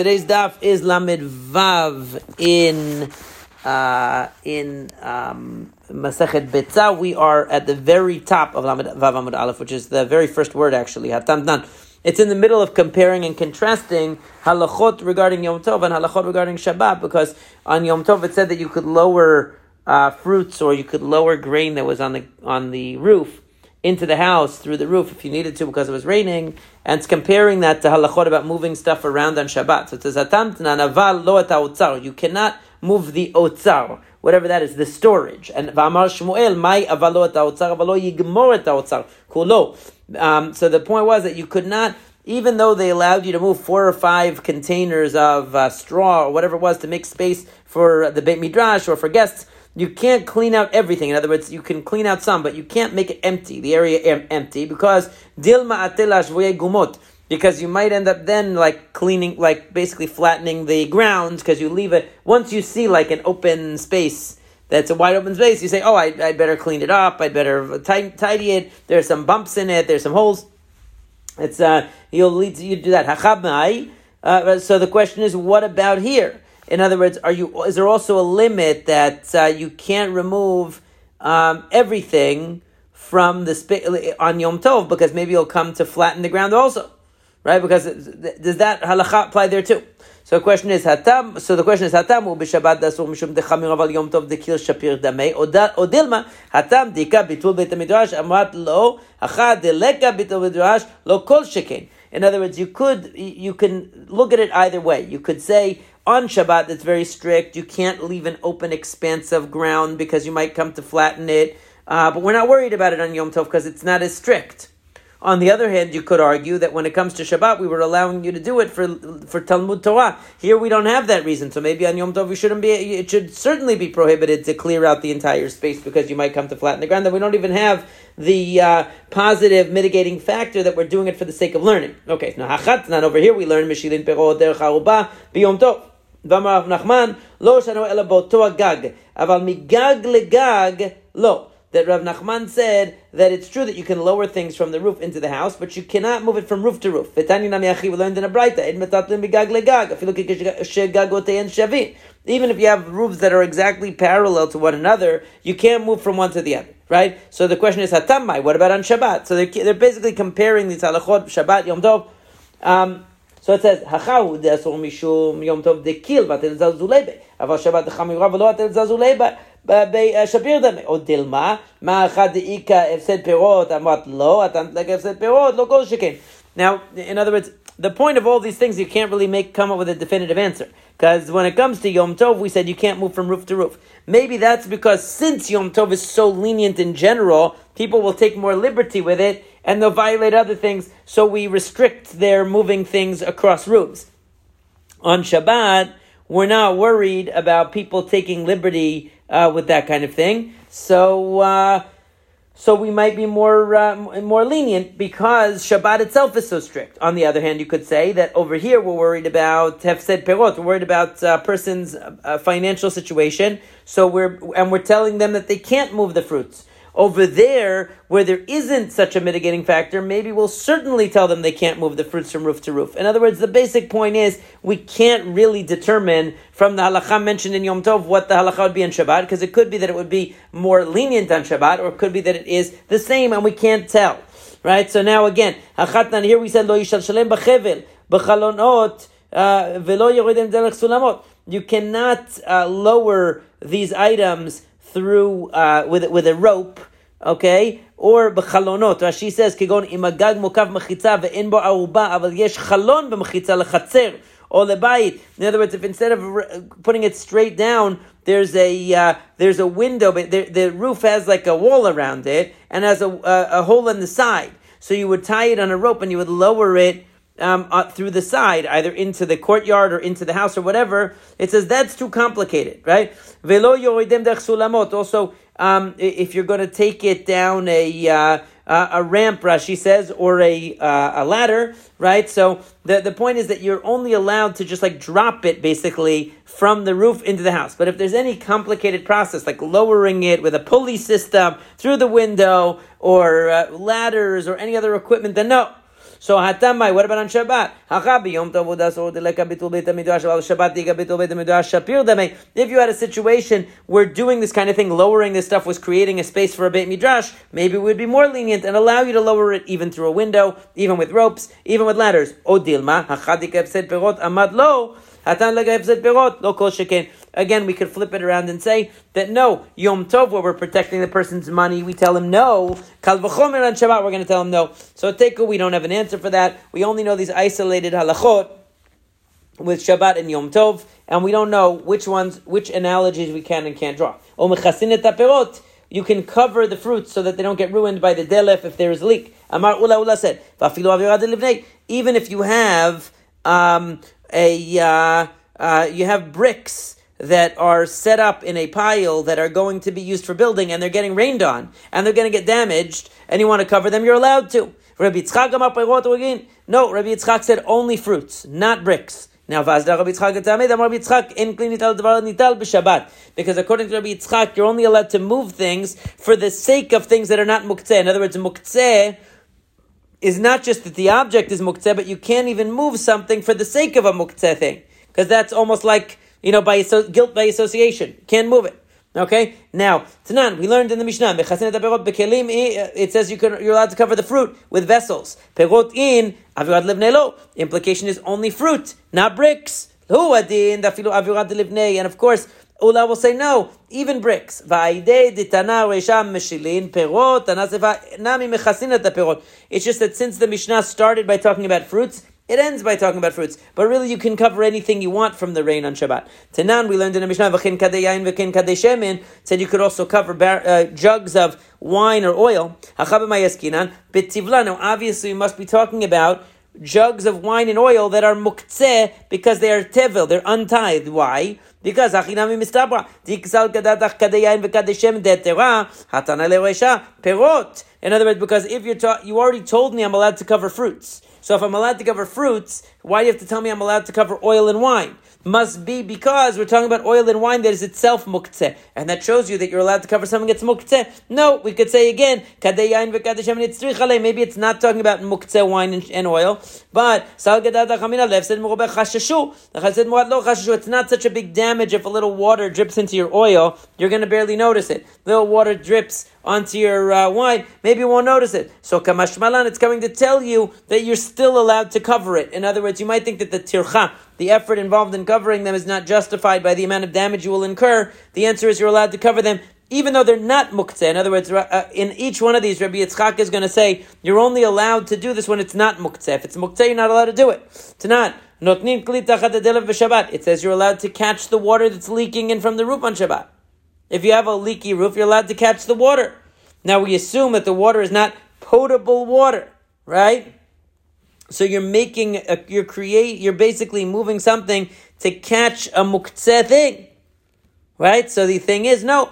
today's daf is Lamed Vav in uh, in um, Masechet Betzah. We are at the very top of Lamed Vav Amud Aleph, which is the very first word actually. Hatam Dan. It's in the middle of comparing and contrasting halachot regarding Yom Tov and halachot regarding Shabbat, because on Yom Tov it said that you could lower uh, fruits or you could lower grain that was on the on the roof into the house through the roof if you needed to because it was raining, and it's comparing that to halachot about moving stuff around on Shabbat. So it says, aval lo. You cannot move the otzar, whatever that is, the storage. And v'amar Shmuel, mai aval lo otzar, avalo yigmor kulo. Um, so the point was that you could not even though they allowed you to move four or five containers of uh, straw or whatever it was to make space for the Beit Midrash or for guests, you can't clean out everything. In other words, you can clean out some, but you can't make it empty, the area em- empty, because dilma atelash gumot. Because you might end up then like cleaning, like basically flattening the ground, because you leave it. Once you see like an open space, that's a wide open space, you say, oh, I, would better clean it up, I'd better tidy, tidy it. There's some bumps in it, there's some holes. It's uh, you'll lead to you do that. Uh, so the question is, what about here? In other words, are you? Is there also a limit that uh, you can't remove um, everything from the sp- on Yom Tov because maybe you'll come to flatten the ground also, right? Because does that halacha apply there too? So the question is hatam. So the question is hatam u b'shabbat dasur mishum dechamir aval yom tov dekil shapir damei odilma hatam dika bitul beit midrash amrat lo achad deleka bitul midrash lo kol sheken. In other words, you could you can look at it either way. You could say on Shabbat, it's very strict. You can't leave an open expanse of ground because you might come to flatten it. Uh, but we're not worried about it on Yom Tov because it's not as strict. On the other hand, you could argue that when it comes to Shabbat, we were allowing you to do it for for Talmud Torah. Here, we don't have that reason, so maybe on Yom Tov we shouldn't be. It should certainly be prohibited to clear out the entire space because you might come to flatten the ground. That we don't even have the uh, positive mitigating factor that we're doing it for the sake of learning. Okay, now hachat not over here. We learn Mishilin Pero Derech Aruba Biyom Tov. ואמר רב נחמן, לא שנו אלא באותו הגג, אבל מגג לגג, לא. That Rav Nachman said that it's true that you can lower things from the roof into the house, but you cannot move it from roof to roof. We learned in a brighter. Even if you have roofs that are exactly parallel to one another, you can't move from one to the other, right? So the question is, Hatamai, what about on Shabbat? So they're, they're basically comparing these halachot, Shabbat, Yom Tov. Um, so it says, Hachahu de'asur mishum yom tov dekil v'atel zazulei be. אבל שבת חמירה ולא אתל זזולי בשפיר דמי. או דילמה, מה אחד דאיכא הפסד פירות, אמרת לא, אתה מתלגע הפסד פירות, לא כל שכן. Now, in other words, the point of all these things, you can't really make come up with a definitive answer. Because when it comes to Yom Tov, we said you can't move from roof to roof. Maybe that's because since Yom Tov is so lenient in general, people will take more liberty with it and they'll violate other things, so we restrict their moving things across roofs. On Shabbat, we're not worried about people taking liberty uh, with that kind of thing. So, uh, so we might be more uh, more lenient because Shabbat itself is so strict. On the other hand, you could say that over here we're worried about hefsed perot. We're worried about a uh, person's uh, financial situation. So we're and we're telling them that they can't move the fruits. Over there, where there isn't such a mitigating factor, maybe we'll certainly tell them they can't move the fruits from roof to roof. In other words, the basic point is we can't really determine from the halacha mentioned in Yom Tov what the halacha would be on Shabbat, because it could be that it would be more lenient on Shabbat, or it could be that it is the same, and we can't tell. Right? So now again, hachatnan, here we said, lo yishal shalem b'chevel, b'chalonot, uh, velo yoridem derech sulamot. You cannot uh, lower these items through uh, with with a rope, okay, or b'chalonot. Rashi says, "Kegon imagag mokav mechitza ve'en bo aruba, aval yesh chalon b'mechitza lechatzer." Or lebayit. In other words, if instead of putting it straight down, there's a uh, there's a window, but the, the roof has like a wall around it and has a, a, a hole in the side. So you would tie it on a rope and you would lower it um, uh, through the side, either into the courtyard or into the house or whatever, it says that's too complicated, right? Velo sulamot. Also, um, if you're going to take it down a uh, a ramp, Rashi says, or a uh, a ladder, right? So the the point is that you're only allowed to just like drop it basically from the roof into the house. But if there's any complicated process like lowering it with a pulley system through the window or uh, ladders or any other equipment, then no. So hatamai, what about on Shabbat? If you had a situation where doing this kind of thing, lowering this stuff was creating a space for a Beit Midrash, maybe we would be more lenient and allow you to lower it even through a window, even with ropes, even with ladders. Odilma, amad lo, Again, we could flip it around and say that no, Yom Tov, where we're protecting the person's money, we tell him no. Kal v'chomer on Shabbat, we're going to tell him no. So Teku, we don't have an answer for that. We only know these isolated halachot with Shabbat and Yom Tov, and we don't know which ones, which analogies we can and can't draw. You can cover the fruits so that they don't get ruined by the delef if there is a leak. Amar Ula Ula said, even if you have um, a uh, uh, you have bricks that are set up in a pile that are going to be used for building and they're getting rained on and they're going to get damaged and you want to cover them, you're allowed to. Rabbi Yitzchak No, Rabbi Yitzchak said only fruits, not bricks. Now, Vazda Rabbi Yitzchak in nital b'Shabbat. Because according to Rabbi Yitzchak, you're only allowed to move things for the sake of things that are not muktzeh. In other words, muktzeh is not just that the object is muktzeh, but you can't even move something for the sake of a muktzeh thing. Because that's almost like, you know, by guilt by association. Can't move it. Okay? Now, Tanan, we learned in the Mishnah, eh, eh, it says you can, you're allowed to cover the fruit with vessels. Perot in, avirad livnelo. Implication is only fruit, not bricks. And of course, Ula will say no, even bricks. It's just that since the Mishnah started by talking about fruits, it ends by talking about fruits. But really, you can cover anything you want from the rain on Shabbat. Tanan, we learned in the Mishnah, v'chin kadeyayin v'chin kadeshemin, said you could also cover bar- uh, jugs of wine or oil. Now, obviously, we must be talking about jugs of wine and oil that are muktzeh because they are tevil, they're untied. Why? Because achinami mistabra. Diksal gadatach kadeyain v'kadeshem detera hatana leresha perot. In other words, because if you're ta- you already told me I'm allowed to cover fruits. So if I'm allowed to cover fruits, why do you have to tell me I'm allowed to cover oil and wine? Must be because we're talking about oil and wine that is itself muktzeh. And that shows you that you're allowed to cover something that's muktzeh. No, we could say again, maybe it's not talking about muktzeh wine and, and oil, but it's not such a big damage if a little water drips into your oil, you're going to barely notice it. Little water drips onto your uh, wine, maybe you won't notice it. So kamashmalan, it's coming to tell you that you're still allowed to cover it. In other words, you might think that the tircha, the effort involved in covering them, is not justified by the amount of damage you will incur. The answer is you're allowed to cover them. Even though they're not muktzeh, in other words, uh, in each one of these, Rabbi Yitzchak is going to say you're only allowed to do this when it's not muktzeh. If it's muktzeh, you're not allowed to do it. To not. It says you're allowed to catch the water that's leaking in from the roof on Shabbat. If you have a leaky roof, you're allowed to catch the water. Now we assume that the water is not potable water, right? So you're making, a, you're create, you're basically moving something to catch a muktzeh thing, right? So the thing is, no,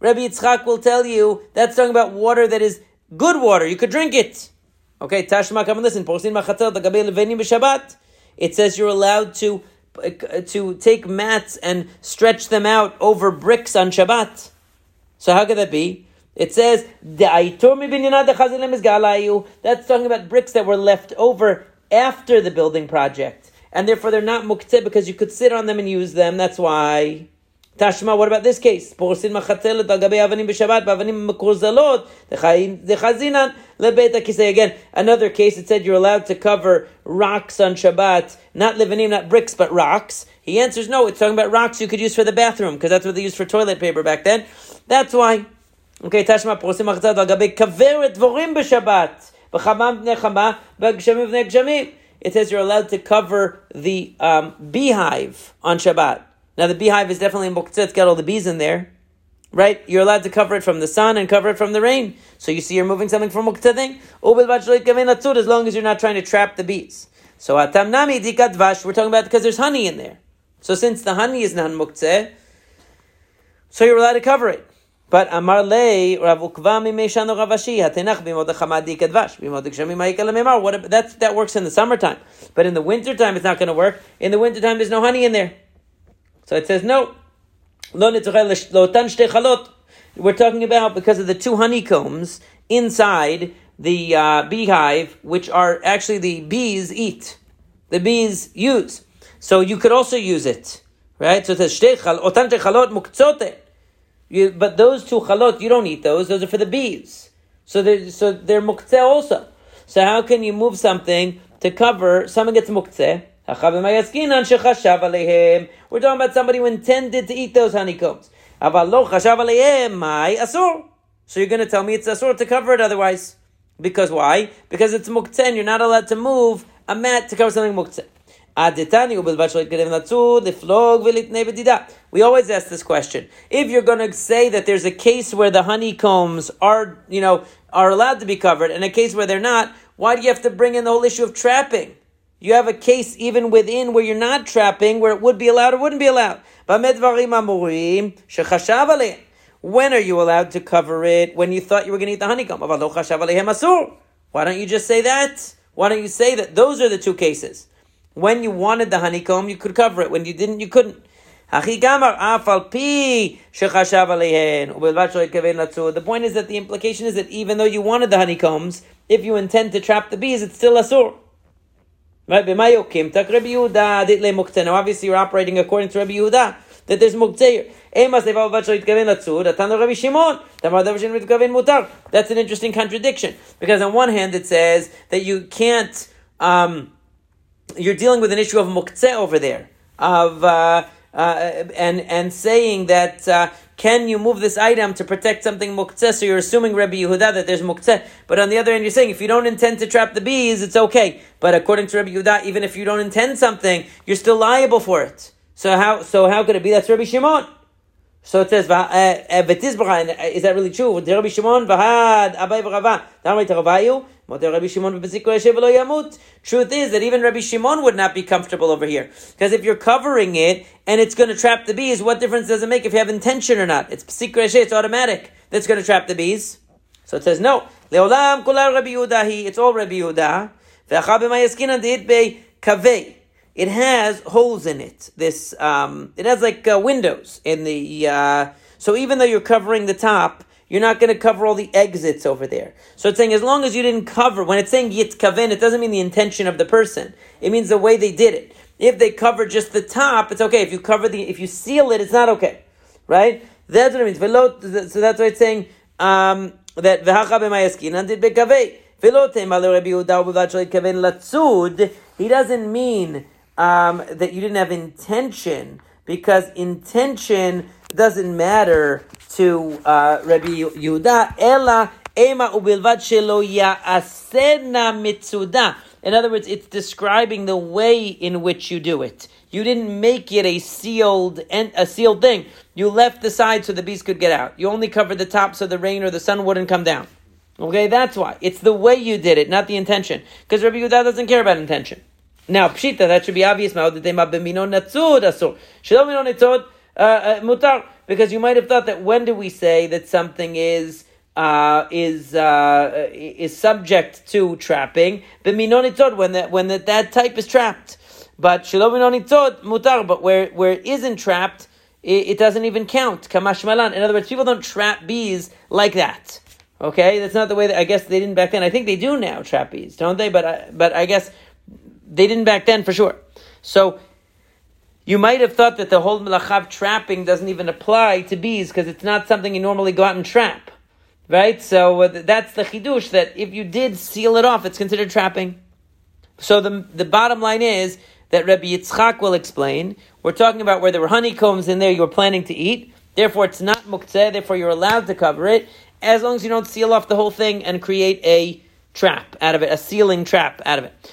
Rabbi Yitzchak will tell you that's talking about water that is good water. You could drink it. Okay, Tashma, come and listen. It says you're allowed to to take mats and stretch them out over bricks on Shabbat. So how could that be? It says that's talking about bricks that were left over after the building project, and therefore they're not muktzeh because you could sit on them and use them. That's why. Tashma, what about this case? Again, another case, it said you're allowed to cover rocks on Shabbat, not levanim, not bricks, but rocks. He answers, no, it's talking about rocks you could use for the bathroom, because that's what they used for toilet paper back then. That's why. אוקיי, תשמע פורסים הרצאות על גבי כוורת דבורים בשבת, חמה, וגשמים גשמים. It says you're allowed to cover the um, beehive on Shabbat. Now the beehive is definitely in muktzeh, it's got all the bees in there. Right? You're allowed to cover it from the sun and cover it from the rain. So you see you're moving something from Muktading. As long as you're not trying to trap the bees. So atamnami dikatvash we're talking about because there's honey in there. So since the honey is non muktzeh, so you're allowed to cover it. But Amar Le Rav Ukva Mimeshano Rav Ashi Hatenach Bimod Chamadi Kedvash Bimod Gshami Ma'ikal Memar. What that that works in the summertime, but in the wintertime it's not going to work. In the wintertime there's no honey in there. So it says, no. Lo We're talking about because of the two honeycombs inside the uh, beehive, which are actually the bees eat, the bees use. So you could also use it, right? So it says otan chalot mukzote. But those two chalot, you don't eat those; those are for the bees. So they're so they're muktzeh also. So how can you move something to cover? Someone gets muktzeh. We're talking about somebody who intended to eat those honeycombs. So you're going to tell me it's asur to cover it otherwise. Because why? Because it's muktzeh you're not allowed to move a mat to cover something muktzeh. We always ask this question. If you're going to say that there's a case where the honeycombs are, you know, are allowed to be covered and a case where they're not, why do you have to bring in the whole issue of trapping? You have a case even within where you're not trapping, where it would be allowed or wouldn't be allowed. When are you allowed to cover it? When you thought you were going to eat the honeycomb. Why don't you just say that? Why don't you say that those are the two cases? When you wanted the honeycomb, you could cover it. When you didn't, you couldn't. The point is that the implication is that even though you wanted the honeycombs, if you intend to trap the bees, it's still asur. Right? Obviously, you're operating according to Rabbi Yehuda that there's muktzeh. That's an interesting contradiction because on one hand it says that you can't. Um, you're dealing with an issue of muktzeh over there of. Uh, uh, and and saying that uh, can you move this item to protect something muktzeh? So you're assuming Rabbi Yehuda that there's muktzeh. But on the other hand, you're saying if you don't intend to trap the bees, it's okay. But according to Rabbi Yehuda, even if you don't intend something, you're still liable for it. So how so how could it be? That's Rabbi Shimon. So it says, uh, uh, is that really true? The Rabbi Shimon, Vahad, Abaye V'Rava, Rabbi Shimon Truth is that even Rabbi Shimon would not be comfortable over here. Because if you're covering it and it's going to trap the bees, what difference does it make if you have intention or not? It's it's automatic that's going to trap the bees. So it says, no. Leolam kular Rabbi Yehuda It's all Rabbi Yehuda. Ve'acha b'mayaskinan de'it be kaveh it has holes in it. This um, it has like uh, windows in the. Uh, so even though you're covering the top, you're not going to cover all the exits over there. So it's saying as long as you didn't cover, when it's saying yit kaven, it doesn't mean the intention of the person. It means the way they did it. If they cover just the top, it's okay. If you cover the, if you seal it, it's not okay, right? That's what it means. So that's why it's saying um, that did. He doesn't mean um, that you didn't have intention, because intention doesn't matter to uh, Rabbi Yehuda. Ela ema ubilvad shelo ya'asena mitzuda. In other words, it's describing the way in which you do it. You didn't make it a sealed a sealed thing. You left the side so the beast could get out. You only covered the top so the rain or the sun wouldn't come down. Okay, that's why. It's the way you did it, not the intention. Because Rabbi Yehuda doesn't care about intention. Now, pshita, that should be obvious. Uh, uh, mutar, because you might have thought that when do we say that something is uh, is uh, is subject to trapping? When that when that, that type is trapped. But mutar. But where where it isn't trapped, it, it doesn't even count. Kamash malan. In other words, people don't trap bees like that. Okay, that's not the way that I guess they didn't back then. I think they do now trap bees, don't they? But I, but I guess they didn't back then for sure. So you might have thought that the whole melachav trapping doesn't even apply to bees because it's not something you normally go out and trap, right? So uh, that's the chidush that if you did seal it off, it's considered trapping. So the the bottom line is that Rabbi Yitzchak will explain. We're talking about where there were honeycombs in there you were planning to eat. Therefore, it's not muktzeh. Therefore, you're allowed to cover it as long as you don't seal off the whole thing and create a trap out of it, a sealing trap out of it.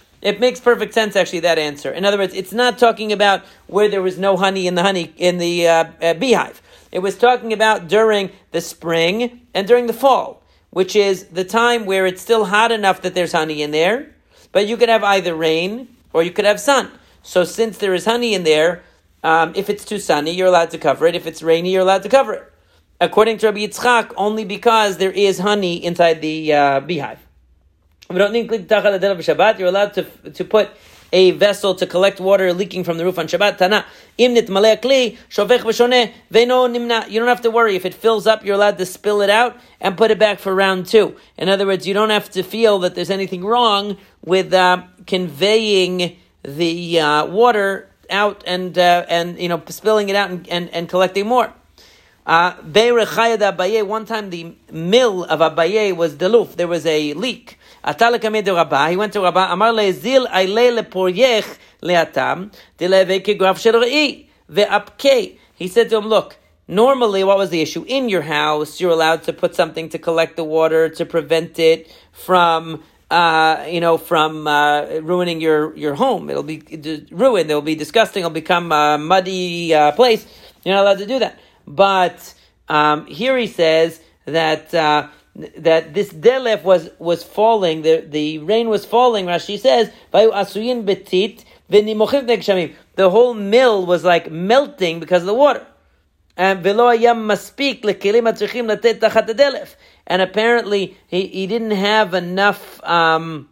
It makes perfect sense, actually, that answer. In other words, it's not talking about where there was no honey in the honey in the uh, uh, beehive. It was talking about during the spring and during the fall, which is the time where it's still hot enough that there's honey in there, but you could have either rain or you could have sun. So since there is honey in there, um, if it's too sunny, you're allowed to cover it. If it's rainy, you're allowed to cover it. According to Rabbi Yitzchak, only because there is honey inside the uh, beehive. You're allowed to, to put a vessel to collect water leaking from the roof on Shabbat. Tana, imnit kli, shovech nimna. You don't have to worry. If it fills up, you're allowed to spill it out and put it back for round two. In other words, you don't have to feel that there's anything wrong with uh, conveying the uh, water out and uh, and you know spilling it out and, and, and collecting more. Uh, one time the mill of Abaye was deluf. There was a leak. He went to Rabbah. Amar le'zil aile leporyech le'atam deleve kegraf shel re'i ve'apke. He said to him, look, normally what was the issue? In your house, you're allowed to put something to collect the water to prevent it from uh, you know, from uh, ruining your, your home. It'll be ruined. It'll be disgusting. It'll become a muddy uh, place. You're not allowed to do that. But um, here he says that uh, that this delef was was falling. The the rain was falling. Rashi says, betit The whole mill was like melting because of the water. And and apparently he, he didn't have enough. Um,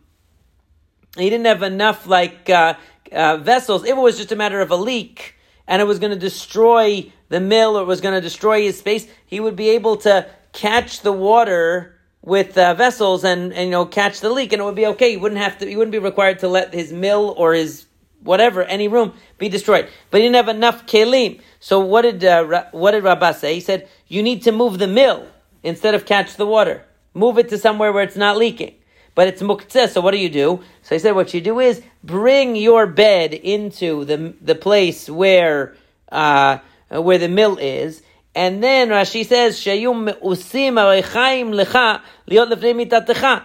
he didn't have enough like uh, uh, vessels. If it was just a matter of a leak and it was going to destroy the mill or it was going to destroy his space, he would be able to catch the water with uh, vessels and, and you know catch the leak and it would be okay. He wouldn't have to. He wouldn't be required to let his mill or his whatever any room be destroyed. But he didn't have enough kelim. So what did uh, what did Rabbah say? He said you need to move the mill instead of catch the water. Move it to somewhere where it's not leaking. But it's muktzeh, so what do you do? So he said what you do is bring your bed into the, the place where, uh, where the mill is, and then Rashi says, "Shayum usim arechaim lecha liot lefnei mitatecha."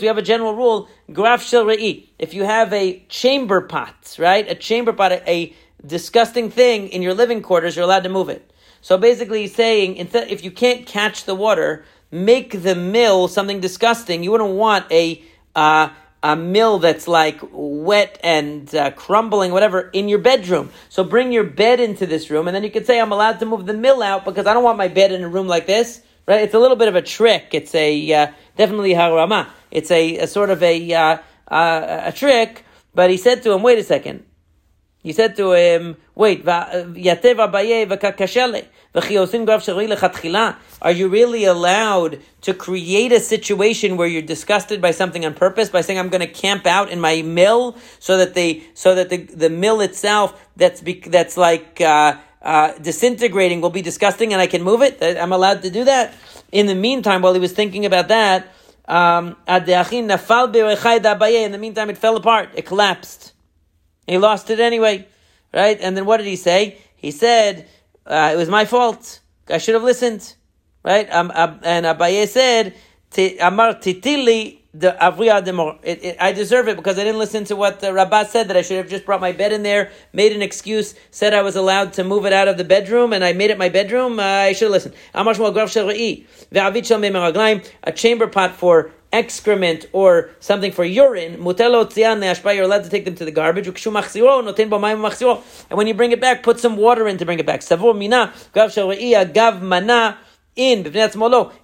We have a general rule: graf shel rei. If you have a chamber pot, right, a chamber pot, a, a disgusting thing in your living quarters, you're allowed to move it. So basically, he's saying if you can't catch the water, make the mill something disgusting. You wouldn't want a uh, a mill that's like wet and uh, crumbling, whatever, in your bedroom. So bring your bed into this room, and then you can say, "I'm allowed to move the mill out because I don't want my bed in a room like this." Right? It's a little bit of a trick. It's a uh, definitely harama. It's a, a, sort of a uh, uh, a trick. But he said to him, "Wait a second. He said to him, "Wait. Are you really allowed to create a situation where you're disgusted by something on purpose by saying I'm going to camp out in my mill so that the so that the the mill itself that's be, that's like uh, uh, disintegrating will be disgusting and I can move it? I'm allowed to do that. In the meantime, while he was thinking about that, um, in the meantime, it fell apart. It collapsed. He lost it anyway, right? And then what did he say? He said uh, it was my fault. I should have listened, right? Um, uh, and Abaye said, "Amar titili the avriya demor." I deserve it because I didn't listen to what the Rabbah said. That I should have just brought my bed in there, made an excuse, said I was allowed to move it out of the bedroom, and I made it my bedroom. Uh, I should have listened. A chamber pot for excrement or something for urine, you're allowed to take them to the garbage. And when you bring it back, put some water in to bring it back. Gav mana in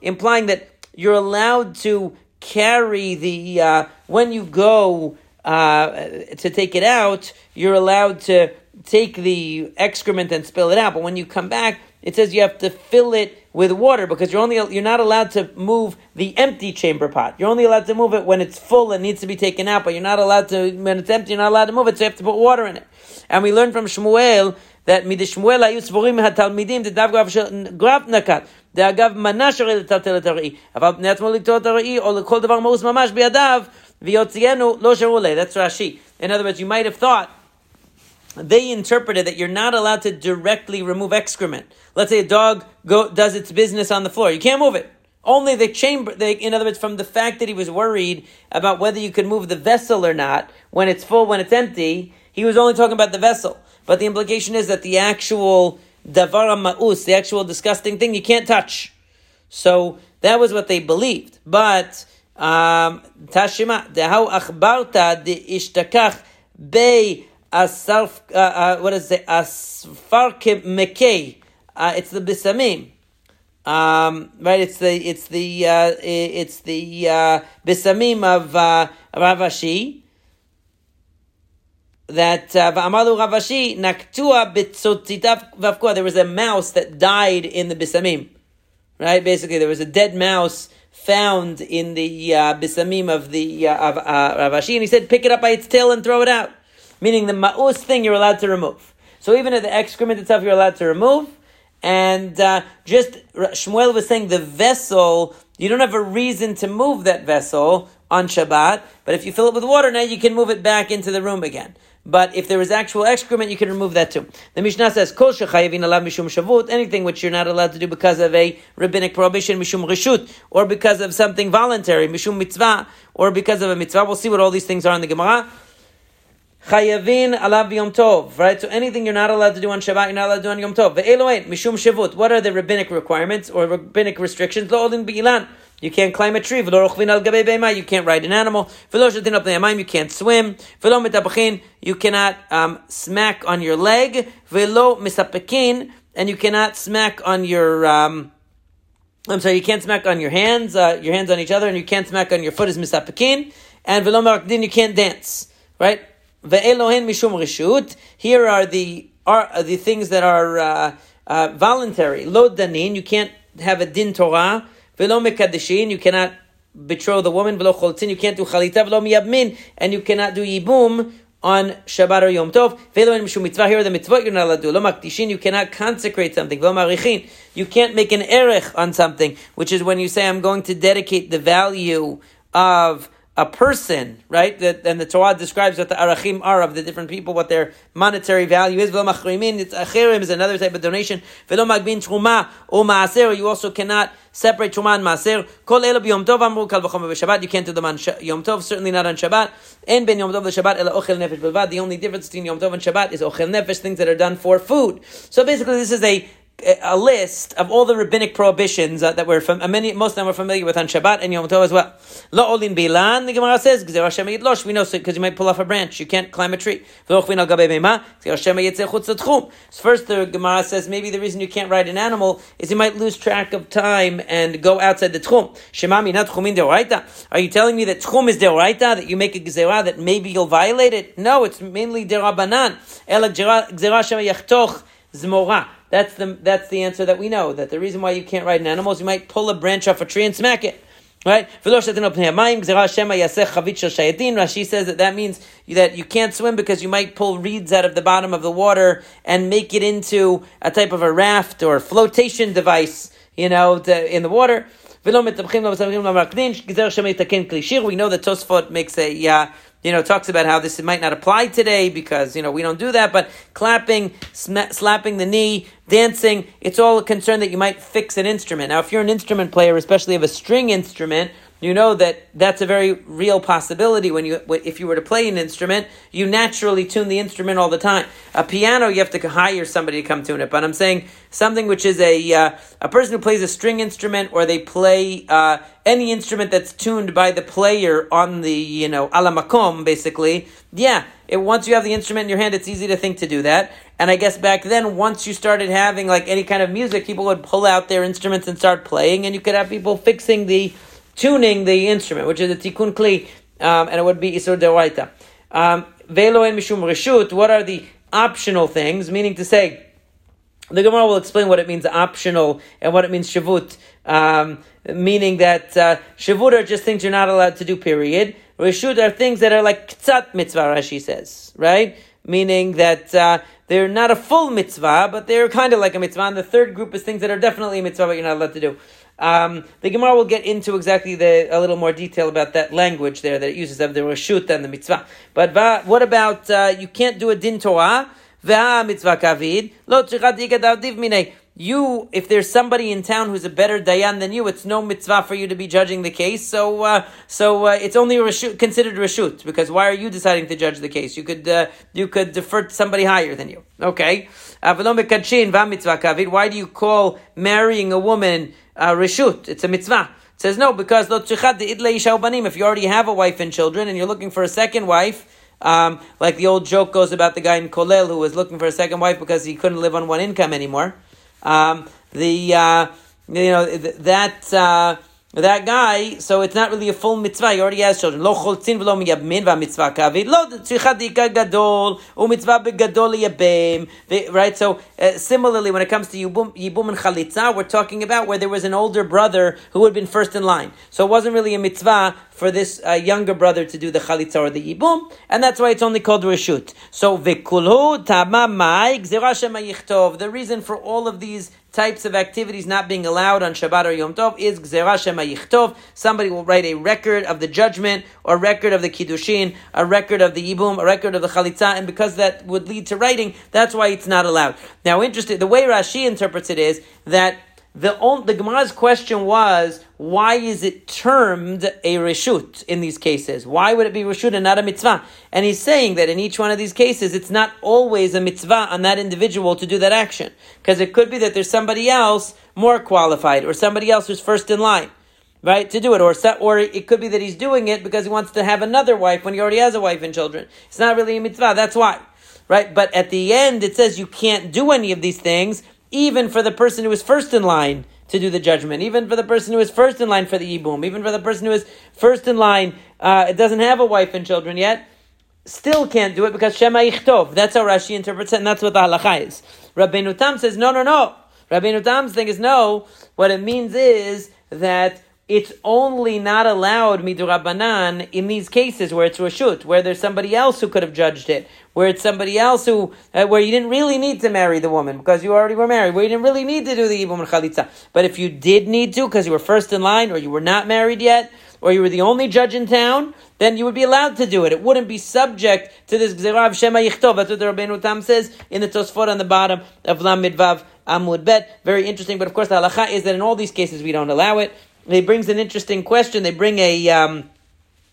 implying that you're allowed to carry the uh, when you go uh, to take it out, you're allowed to take the excrement and spill it out. But when you come back, it says you have to fill it with water because you're only you're not allowed to move the empty chamber pot. You're only allowed to move it when it's full and needs to be taken out, but you're not allowed to when it's empty. You're not allowed to move it, so you have to put water in it. And we learn from Shmuel that midishmuel ayu svurim hatalmidim dedav grav nakat. דאגב מנה שרי לטלטל את הראי, אבל בני עצמו לקטוע את הראי, או לכל דבר מאוס ממש בידיו, ויוציאנו לא שרו That's Rashi. In other words, you might have thought they interpreted that you're not allowed to directly remove excrement. Let's say a dog go, does its business on the floor. You can't move it. Only the chamber, they, in other words, from the fact that he was worried about whether you could move the vessel or not, when it's full, when it's empty, he was only talking about the vessel. But the implication is that the actual davar ma'us, the actual disgusting thing, you can't touch. So that was what they believed. But, um, tashima, how achbarta de ishtakach be asarf. Uh, uh, what is it? Asfarkim mekei. Uh, it's the bisamim. Um, right, it's the it's the uh, it's the uh, bisamim of uh, Rav Ashi that uh, Va'amalu Rav Ashi naktua vavkua. There was a mouse that died in the bisamim, right? Basically, there was a dead mouse found in the uh, bisamim of the uh, of uh, Rav Ashi, and he said, "Pick it up by its tail and throw it out." Meaning the ma'us thing you're allowed to remove. So even at the excrement itself, you're allowed to remove. And uh, just Shmuel was saying the vessel, you don't have a reason to move that vessel on Shabbat, but if you fill it with water, now you can move it back into the room again. But if there is actual excrement, you can remove that too. The Mishnah says, "Kol shechayavin alav mishum shavut," anything which you're not allowed to do because of a rabbinic prohibition, mishum rishut, or because of something voluntary, mishum mitzvah, or because of a mitzvah. We'll see what all these things are in the Gemara. Chayavin alav yom tov, right? So anything you're not allowed to do on Shabbat, you're not allowed to do on Yom Tov. Ve'eloet mishum shavut. What are the rabbinic requirements or rabbinic restrictions? Lo bi'ilan. You can't climb a tree. Ve'lo rochvin al gabe bema. You can't ride an animal. You can't swim. You cannot um, smack on your leg. And you cannot smack on your. Um, I'm sorry, you can't smack on your hands, uh, your hands on each other, and you can't smack on your foot as misapekin. And you can't dance, right? Mishum reshut. Here are the are the things that are uh, uh, voluntary. Lo danin. You can't have a din Torah. Velo mekadeshin, you cannot betroth the woman. Velo choltzin, you can't do chalitza. Velo miyabmin, and you cannot do yibum on Shabbat or Yom Tov. Velo mishum mitzvah, here are the mitzvot you're not allowed to do. Lo makdishin, you cannot consecrate something. Velo marichin, you can't make an erech on something, which is when you say, I'm going to dedicate the value of a person, right? That and the Torah describes what the arachim are of the different people, what their monetary value is. V'lo machrimin, it's acherim is another type of donation. V'lo magbin truma or maaser. You also cannot separate truma and maaser. Kol elo b'yom tov amru kal v'chom b'shabbat. You can't do them on yom tov, certainly not on Shabbat. En ben yom tov ela ochel nefesh. The only difference between yom tov and Shabbat is ochel nefesh, things that are done for food. So basically, this is a a list of all the rabbinic prohibitions that we're from, uh, many, most of them are familiar with on Shabbat and Yom Tov as well. Lo olin bilan, the Gemara says, we know because you might pull off a branch, you can't climb a tree. So first the Gemara says maybe the reason you can't ride an animal is you might lose track of time and go outside the tchum. Shemami not tchumin deoraita. Are you telling me that tchum is deoraita, that you make a gzera that maybe you'll violate it? No, it's mainly derabanan. Ela gzera shema yachtoch zmora. That's the that's the answer that we know. That the reason why you can't ride an animal is you might pull a branch off a tree and smack it. Right? Rashi says that that means that you can't swim because you might pull reeds out of the bottom of the water and make it into a type of a raft or flotation device, you know, to, in the water. We know that Tosfot makes a uh, you know, talks about how this might not apply today because, you know, we don't do that, but clapping, sma- slapping the knee, dancing, it's all a concern that you might fix an instrument. Now, if you're an instrument player, especially of a string instrument, you know that that's a very real possibility when you if you were to play an instrument you naturally tune the instrument all the time. A piano you have to hire somebody to come tune it but i'm saying something which is a uh, a person who plays a string instrument or they play uh, any instrument that's tuned by the player on the you know alamakom basically yeah it, once you have the instrument in your hand it's easy to think to do that. And I guess back then, once you started having like any kind of music, people would pull out their instruments and start playing, and you could have people fixing the tuning the instrument, which is a tikkun kli, um, and it would be isur deoraita. Um, velo en mishum reshut. What are the optional things? Meaning to say, the Gemara will explain what it means optional and what it means shavut. Um, meaning that uh, shavut are just things you're not allowed to do. Period. Reshut are things that are like ktsat mitzvah. Rashi says, right? Meaning that uh, they're not a full mitzvah, but they're kind of like a mitzvah. And the third group is things that are definitely a mitzvah, but you're not allowed to do. Um, the Gemara will get into exactly the a little more detail about that language there that it uses of the reshut and the mitzvah. But va, what about uh, you can't do a din Torah? mitzvah kavid lo you, if there's somebody in town who's a better dayan than you, it's no mitzvah for you to be judging the case. So, uh, so uh, it's only considered reshut because why are you deciding to judge the case? You could, uh, you could defer to somebody higher than you. Okay. Why do you call marrying a woman uh, reshut. It's a mitzvah. It says no because if you already have a wife and children and you're looking for a second wife, Um, like the old joke goes about the guy in Kolel who was looking for a second wife because he couldn't live on one income anymore. Um, the uh, you know that. Uh, that guy, so it's not really a full mitzvah. He already has children. Lo choltzin v'lo miyabmin v'mitzvah kavid. Lo dika gadol u'mitzvah begadol yabim. Right. So uh, similarly, when it comes to yibum, yibum and chalitza, we're talking about where there was an older brother who had been first in line. So it wasn't really a mitzvah for this uh, younger brother to do the chalitza or the yibum, and that's why it's only called reshut. So v'kulhu tama gzera The reason for all of these types of activities not being allowed on Shabbat or Yom Tov is Gzerah Shema Yichtov. Somebody will write a record of the judgment, or record of the Kiddushin, a record of the Yibum, a record of the Chalitza, and because that would lead to writing, that's why it's not allowed. Now, interesting, the way Rashi interprets it is that the, the Gemara's question was, why is it termed a reshut in these cases? Why would it be reshut and not a mitzvah? And he's saying that in each one of these cases, it's not always a mitzvah on that individual to do that action. Because it could be that there's somebody else more qualified, or somebody else who's first in line, right, to do it. Or, or it could be that he's doing it because he wants to have another wife when he already has a wife and children. It's not really a mitzvah, that's why. Right? But at the end, it says you can't do any of these things even for the person who is first in line to do the judgment, even for the person who is first in line for the ibum, even for the person who is first in line, uh, doesn't have a wife and children yet, still can't do it because Shema Yichtov. That's how Rashi interprets it, and that's what the halacha is. Rabbeinu Tam says, no, no, no. Rabbeinu Tam's thing is no. What it means is that it's only not allowed midurabanan in these cases where it's reshut, where there's somebody else who could have judged it, where it's somebody else who, uh, where you didn't really need to marry the woman because you already were married, where you didn't really need to do the ibum and chalitza. But if you did need to because you were first in line or you were not married yet, or you were the only judge in town, then you would be allowed to do it. It wouldn't be subject to this gzerav shema yichtov. That's what the Rabbeinu Tam says in the Tosfot on the bottom of Lamid Vav Amud Bet. Very interesting, but of course the halacha is that in all these cases we don't allow it. He brings an interesting question. They bring a um,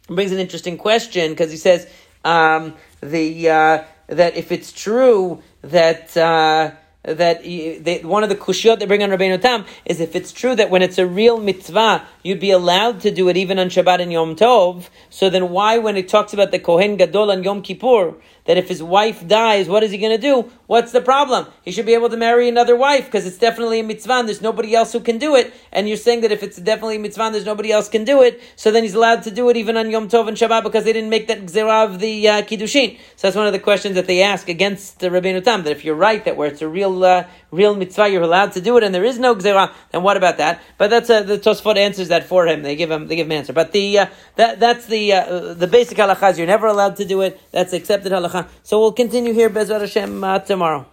brings an interesting question because he says um, the uh, that if it's true that. Uh, that they, one of the kushiyot they bring on Rabbeinu Tam is if it's true that when it's a real mitzvah, you'd be allowed to do it even on Shabbat and Yom Tov. So then why, when it talks about the Kohen Gadol on Yom Kippur, that if his wife dies, what is he going to do? What's the problem? He should be able to marry another wife because it's definitely a mitzvah and there's nobody else who can do it. And you're saying that if it's definitely a mitzvah and there's nobody else can do it, so then he's allowed to do it even on Yom Tov and Shabbat because they didn't make that gzerah of the uh, Kiddushin. So that's one of the questions that they ask against the Rabbeinu Tam, that if you're right, that where it's a real, uh, real mitzvah, you're allowed to do it and there is no gzerah, then what about that? But that's, uh, the Tosfot answers that for him. They give him, they give him an answer. But the, uh, that, that's the, uh, the basic halakha is you're never allowed to do it. That's accepted halakha. So we'll continue here, Bezrat Hashem, uh, tomorrow.